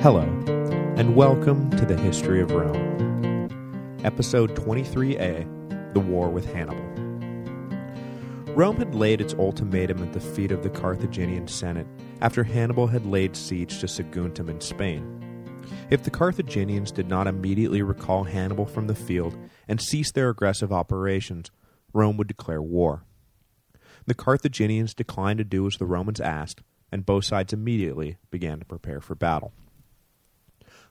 Hello, and welcome to the History of Rome. Episode 23a The War with Hannibal. Rome had laid its ultimatum at the feet of the Carthaginian Senate after Hannibal had laid siege to Saguntum in Spain. If the Carthaginians did not immediately recall Hannibal from the field and cease their aggressive operations, Rome would declare war. The Carthaginians declined to do as the Romans asked, and both sides immediately began to prepare for battle.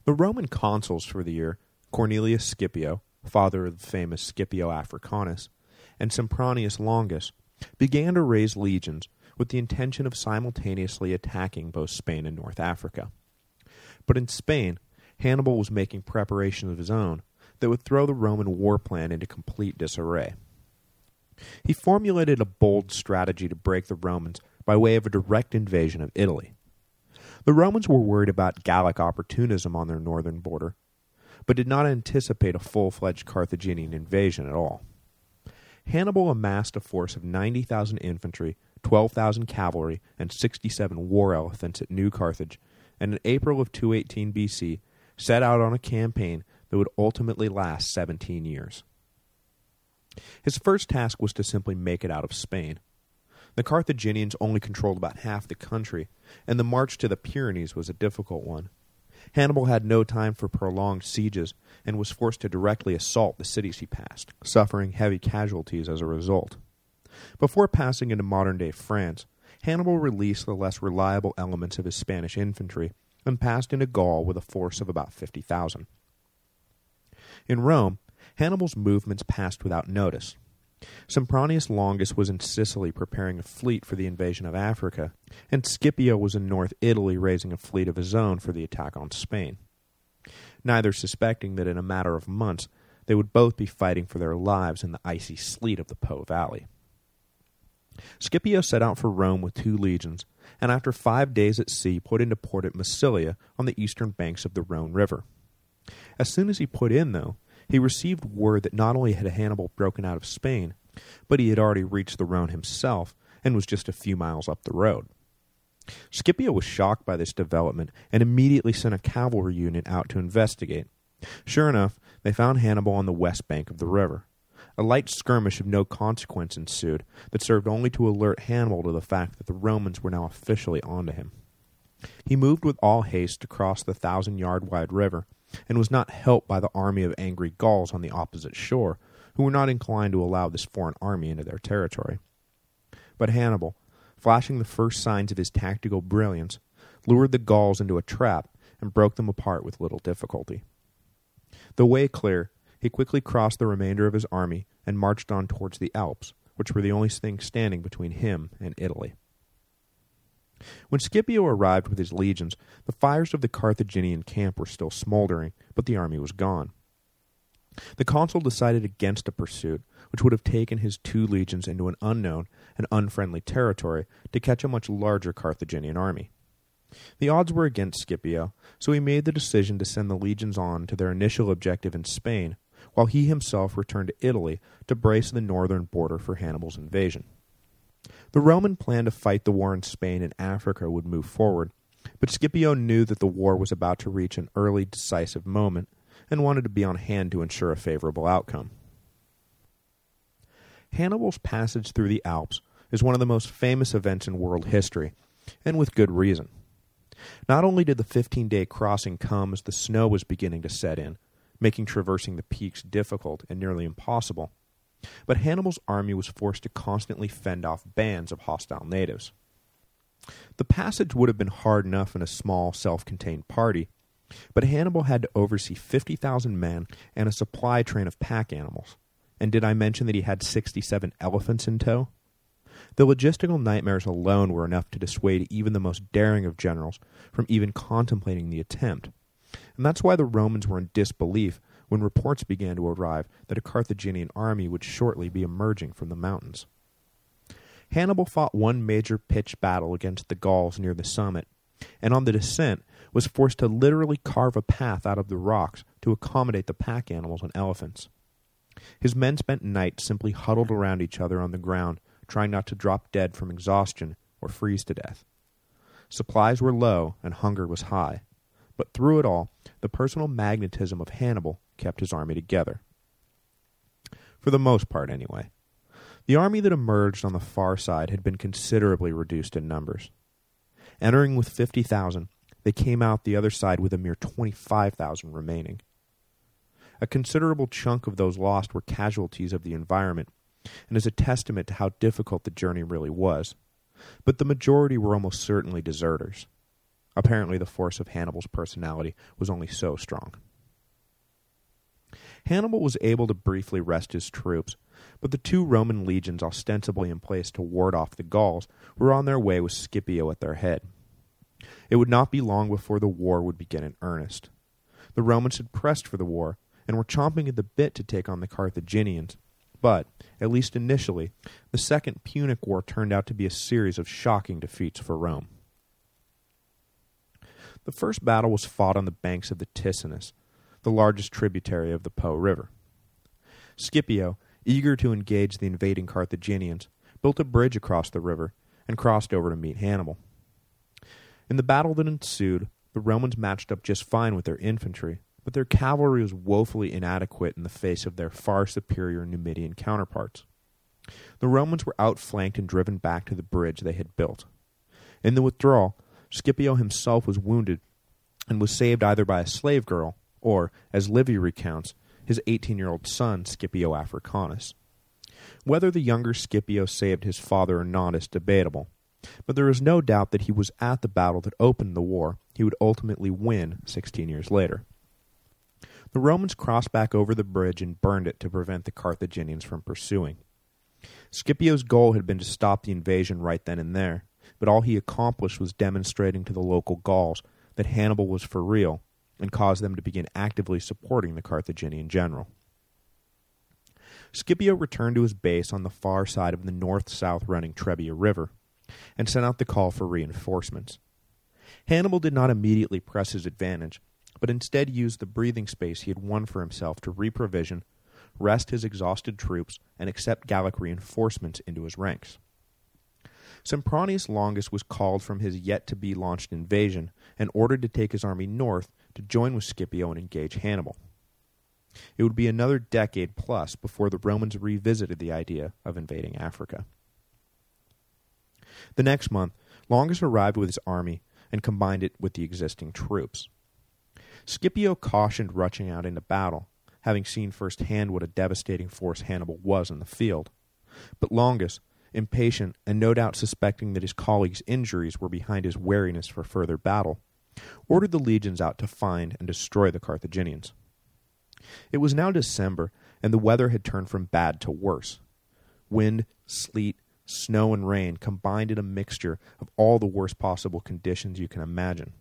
The Roman consuls for the year, Cornelius Scipio, father of the famous Scipio Africanus, and Sempronius Longus, began to raise legions with the intention of simultaneously attacking both Spain and North Africa. But in Spain, Hannibal was making preparations of his own that would throw the Roman war plan into complete disarray. He formulated a bold strategy to break the Romans by way of a direct invasion of Italy. The Romans were worried about Gallic opportunism on their northern border, but did not anticipate a full-fledged Carthaginian invasion at all. Hannibal amassed a force of 90,000 infantry, 12,000 cavalry, and 67 war elephants at New Carthage, and in April of 218 BC set out on a campaign that would ultimately last 17 years. His first task was to simply make it out of Spain. The Carthaginians only controlled about half the country, and the march to the Pyrenees was a difficult one. Hannibal had no time for prolonged sieges and was forced to directly assault the cities he passed, suffering heavy casualties as a result. Before passing into modern-day France, Hannibal released the less reliable elements of his Spanish infantry and passed into Gaul with a force of about 50,000. In Rome, Hannibal's movements passed without notice. Sempronius Longus was in Sicily preparing a fleet for the invasion of Africa, and Scipio was in North Italy raising a fleet of his own for the attack on Spain, neither suspecting that in a matter of months they would both be fighting for their lives in the icy sleet of the Po Valley. Scipio set out for Rome with two legions, and after five days at sea put into port at Massilia on the eastern banks of the Rhone River. As soon as he put in, though, he received word that not only had Hannibal broken out of Spain, but he had already reached the Rhone himself and was just a few miles up the road. Scipio was shocked by this development and immediately sent a cavalry unit out to investigate. Sure enough, they found Hannibal on the west bank of the river. A light skirmish of no consequence ensued that served only to alert Hannibal to the fact that the Romans were now officially onto him. He moved with all haste to cross the thousand-yard-wide river and was not helped by the army of angry Gauls on the opposite shore, who were not inclined to allow this foreign army into their territory. But Hannibal, flashing the first signs of his tactical brilliance, lured the Gauls into a trap and broke them apart with little difficulty. The way clear, he quickly crossed the remainder of his army and marched on towards the Alps, which were the only thing standing between him and Italy. When Scipio arrived with his legions, the fires of the Carthaginian camp were still smoldering, but the army was gone. The consul decided against a pursuit, which would have taken his two legions into an unknown and unfriendly territory to catch a much larger Carthaginian army. The odds were against Scipio, so he made the decision to send the legions on to their initial objective in Spain, while he himself returned to Italy to brace the northern border for Hannibal's invasion. The Roman plan to fight the war in Spain and Africa would move forward, but Scipio knew that the war was about to reach an early decisive moment and wanted to be on hand to ensure a favorable outcome. Hannibal's passage through the Alps is one of the most famous events in world history, and with good reason. Not only did the 15-day crossing come as the snow was beginning to set in, making traversing the peaks difficult and nearly impossible, but Hannibal's army was forced to constantly fend off bands of hostile natives. The passage would have been hard enough in a small, self-contained party, but Hannibal had to oversee 50,000 men and a supply train of pack animals. And did I mention that he had 67 elephants in tow? The logistical nightmares alone were enough to dissuade even the most daring of generals from even contemplating the attempt. And that's why the Romans were in disbelief when reports began to arrive that a Carthaginian army would shortly be emerging from the mountains. Hannibal fought one major pitched battle against the Gauls near the summit, and on the descent was forced to literally carve a path out of the rocks to accommodate the pack animals and elephants. His men spent nights simply huddled around each other on the ground, trying not to drop dead from exhaustion or freeze to death. Supplies were low and hunger was high, but through it all, the personal magnetism of Hannibal kept his army together. For the most part, anyway. The army that emerged on the far side had been considerably reduced in numbers. Entering with 50,000, they came out the other side with a mere 25,000 remaining. A considerable chunk of those lost were casualties of the environment, and is a testament to how difficult the journey really was. But the majority were almost certainly deserters. Apparently the force of Hannibal's personality was only so strong. Hannibal was able to briefly rest his troops, but the two Roman legions ostensibly in place to ward off the Gauls were on their way with Scipio at their head. It would not be long before the war would begin in earnest. The Romans had pressed for the war, and were chomping at the bit to take on the Carthaginians, but, at least initially, the Second Punic War turned out to be a series of shocking defeats for Rome. The first battle was fought on the banks of the Ticinus, the largest tributary of the Po River. Scipio, eager to engage the invading Carthaginians, built a bridge across the river and crossed over to meet Hannibal. In the battle that ensued, the Romans matched up just fine with their infantry, but their cavalry was woefully inadequate in the face of their far superior Numidian counterparts. The Romans were outflanked and driven back to the bridge they had built. In the withdrawal, Scipio himself was wounded and was saved either by a slave girl or, as Livy recounts, his 18-year-old son Scipio Africanus. Whether the younger Scipio saved his father or not is debatable, but there is no doubt that he was at the battle that opened the war he would ultimately win 16 years later. The Romans crossed back over the bridge and burned it to prevent the Carthaginians from pursuing. Scipio's goal had been to stop the invasion right then and there, but all he accomplished was demonstrating to the local Gauls that Hannibal was for real and caused them to begin actively supporting the Carthaginian general. Scipio returned to his base on the far side of the north-south running Trebia River and sent out the call for reinforcements. Hannibal did not immediately press his advantage, but instead used the breathing space he had won for himself to reprovision, rest his exhausted troops, and accept Gallic reinforcements into his ranks. Sempronius Longus was called from his yet-to-be-launched invasion and ordered to take his army north to join with Scipio and engage Hannibal. It would be another decade plus before the Romans revisited the idea of invading Africa. The next month, Longus arrived with his army and combined it with the existing troops. Scipio cautioned rushing out into battle, having seen firsthand what a devastating force Hannibal was in the field. But Longus, impatient and no doubt suspecting that his colleague's injuries were behind his wariness for further battle, ordered the legions out to find and destroy the Carthaginians. It was now December, and the weather had turned from bad to worse. Wind, sleet, snow, and rain combined in a mixture of all the worst possible conditions you can imagine.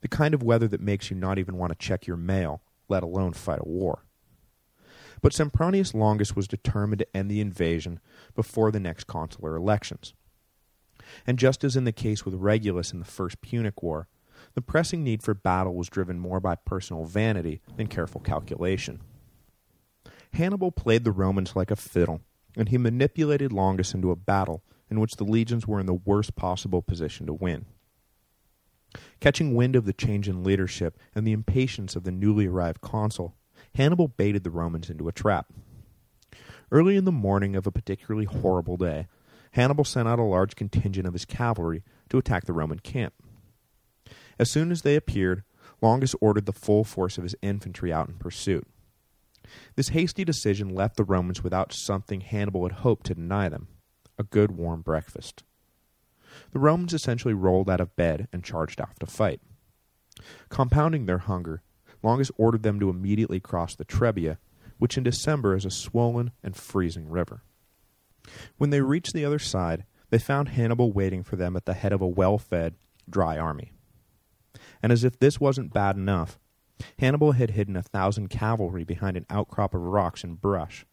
The kind of weather that makes you not even want to check your mail, let alone fight a war. But Sempronius Longus was determined to end the invasion before the next consular elections. And just as in the case with Regulus in the First Punic War, the pressing need for battle was driven more by personal vanity than careful calculation. Hannibal played the Romans like a fiddle, and he manipulated Longus into a battle in which the legions were in the worst possible position to win. Catching wind of the change in leadership and the impatience of the newly arrived consul, Hannibal baited the Romans into a trap. Early in the morning of a particularly horrible day, Hannibal sent out a large contingent of his cavalry to attack the Roman camp. As soon as they appeared, Longus ordered the full force of his infantry out in pursuit. This hasty decision left the Romans without something Hannibal had hoped to deny them, a good warm breakfast the Romans essentially rolled out of bed and charged off to fight. Compounding their hunger, Longus ordered them to immediately cross the Trebia, which in December is a swollen and freezing river. When they reached the other side, they found Hannibal waiting for them at the head of a well-fed, dry army. And as if this wasn't bad enough, Hannibal had hidden a thousand cavalry behind an outcrop of rocks and brush.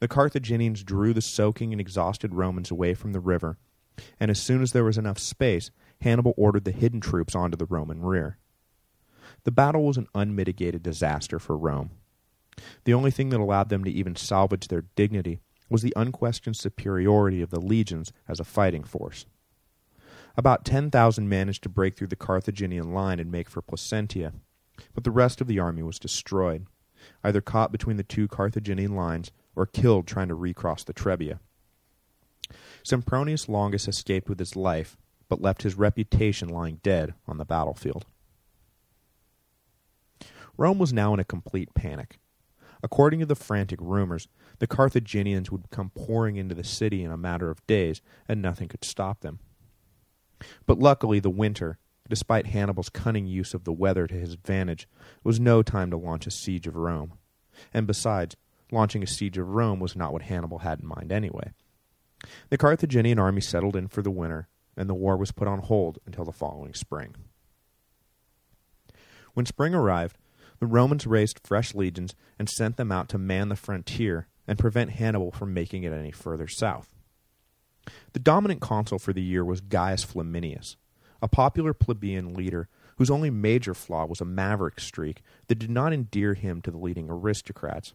The Carthaginians drew the soaking and exhausted Romans away from the river and as soon as there was enough space, Hannibal ordered the hidden troops onto the Roman rear. The battle was an unmitigated disaster for Rome. The only thing that allowed them to even salvage their dignity was the unquestioned superiority of the legions as a fighting force. About 10,000 managed to break through the Carthaginian line and make for Placentia, but the rest of the army was destroyed, either caught between the two Carthaginian lines or killed trying to recross the Trebia. Sempronius Longus escaped with his life, but left his reputation lying dead on the battlefield. Rome was now in a complete panic. According to the frantic rumors, the Carthaginians would come pouring into the city in a matter of days, and nothing could stop them. But luckily the winter, despite Hannibal's cunning use of the weather to his advantage, was no time to launch a siege of Rome. And besides, launching a siege of Rome was not what Hannibal had in mind anyway. The Carthaginian army settled in for the winter, and the war was put on hold until the following spring. When spring arrived, the Romans raised fresh legions and sent them out to man the frontier and prevent Hannibal from making it any further south. The dominant consul for the year was Gaius Flaminius, a popular plebeian leader whose only major flaw was a maverick streak that did not endear him to the leading aristocrats,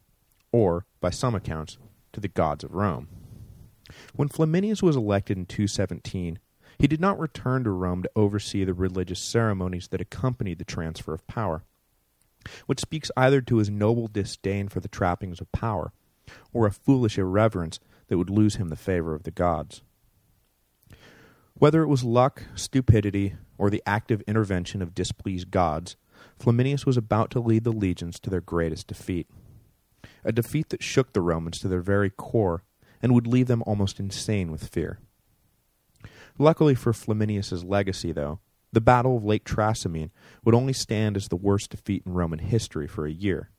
or, by some accounts, to the gods of Rome. When Flaminius was elected in 217, he did not return to Rome to oversee the religious ceremonies that accompanied the transfer of power, which speaks either to his noble disdain for the trappings of power, or a foolish irreverence that would lose him the favor of the gods. Whether it was luck, stupidity, or the active intervention of displeased gods, Flaminius was about to lead the legions to their greatest defeat. A defeat that shook the Romans to their very core and would leave them almost insane with fear. Luckily for Flaminius's legacy, though, the Battle of Lake Trasimene would only stand as the worst defeat in Roman history for a year,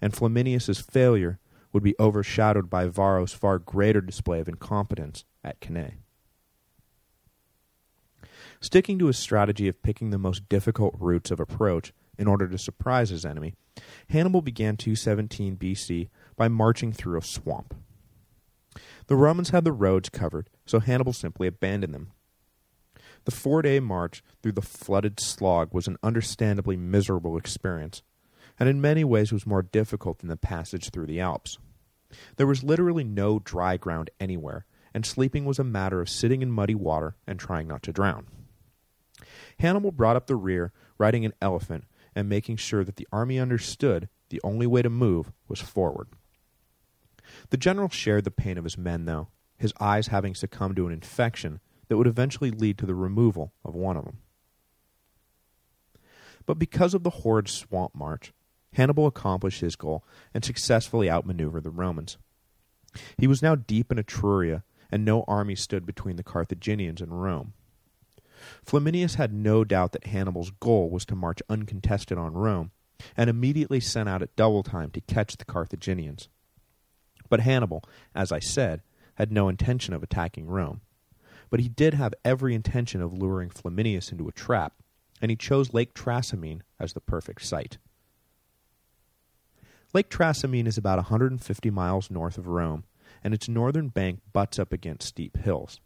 and Flaminius's failure would be overshadowed by Varro's far greater display of incompetence at Cannae. Sticking to his strategy of picking the most difficult routes of approach in order to surprise his enemy, Hannibal began 217 BC by marching through a swamp. The Romans had the roads covered, so Hannibal simply abandoned them. The four-day march through the flooded slog was an understandably miserable experience, and in many ways was more difficult than the passage through the Alps. There was literally no dry ground anywhere, and sleeping was a matter of sitting in muddy water and trying not to drown. Hannibal brought up the rear, riding an elephant, and making sure that the army understood the only way to move was forward. The general shared the pain of his men, though, his eyes having succumbed to an infection that would eventually lead to the removal of one of them. But because of the horrid swamp march, Hannibal accomplished his goal and successfully outmaneuvered the Romans. He was now deep in Etruria, and no army stood between the Carthaginians and Rome. Flaminius had no doubt that Hannibal's goal was to march uncontested on Rome, and immediately sent out at double time to catch the Carthaginians. But Hannibal, as I said, had no intention of attacking Rome. But he did have every intention of luring Flaminius into a trap, and he chose Lake Trasimene as the perfect site. Lake Trasimene is about 150 miles north of Rome, and its northern bank butts up against steep hills.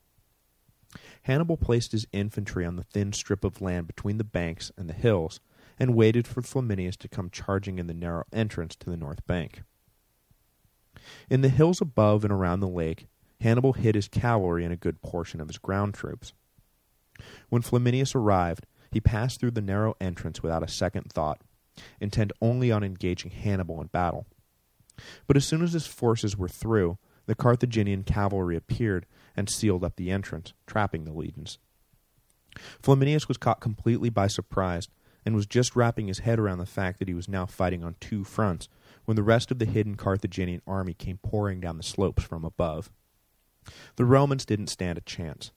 Hannibal placed his infantry on the thin strip of land between the banks and the hills, and waited for Flaminius to come charging in the narrow entrance to the north bank. In the hills above and around the lake, Hannibal hid his cavalry and a good portion of his ground troops. When Flaminius arrived, he passed through the narrow entrance without a second thought, intent only on engaging Hannibal in battle. But as soon as his forces were through, the Carthaginian cavalry appeared and sealed up the entrance, trapping the legions. Flaminius was caught completely by surprise and was just wrapping his head around the fact that he was now fighting on two fronts when the rest of the hidden Carthaginian army came pouring down the slopes from above. The Romans didn't stand a chance.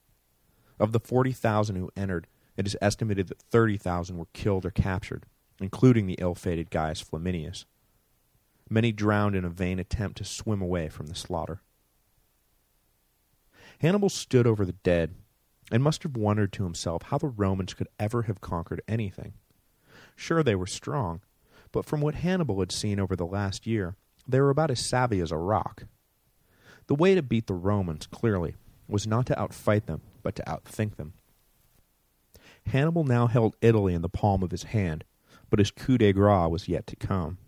Of the 40,000 who entered, it is estimated that 30,000 were killed or captured, including the ill-fated Gaius Flaminius. Many drowned in a vain attempt to swim away from the slaughter. Hannibal stood over the dead and must have wondered to himself how the Romans could ever have conquered anything. Sure, they were strong, but from what Hannibal had seen over the last year, they were about as savvy as a rock. The way to beat the Romans, clearly, was not to outfight them, but to outthink them. Hannibal now held Italy in the palm of his hand, but his coup de grace was yet to come.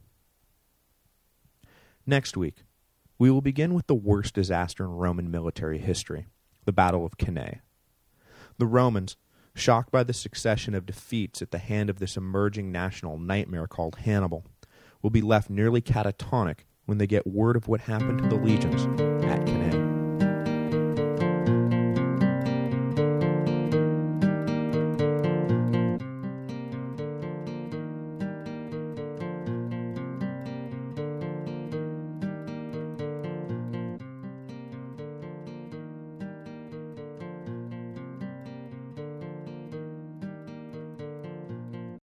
Next week, we will begin with the worst disaster in Roman military history, the Battle of Cannae. The Romans, shocked by the succession of defeats at the hand of this emerging national nightmare called Hannibal, will be left nearly catatonic when they get word of what happened to the legions.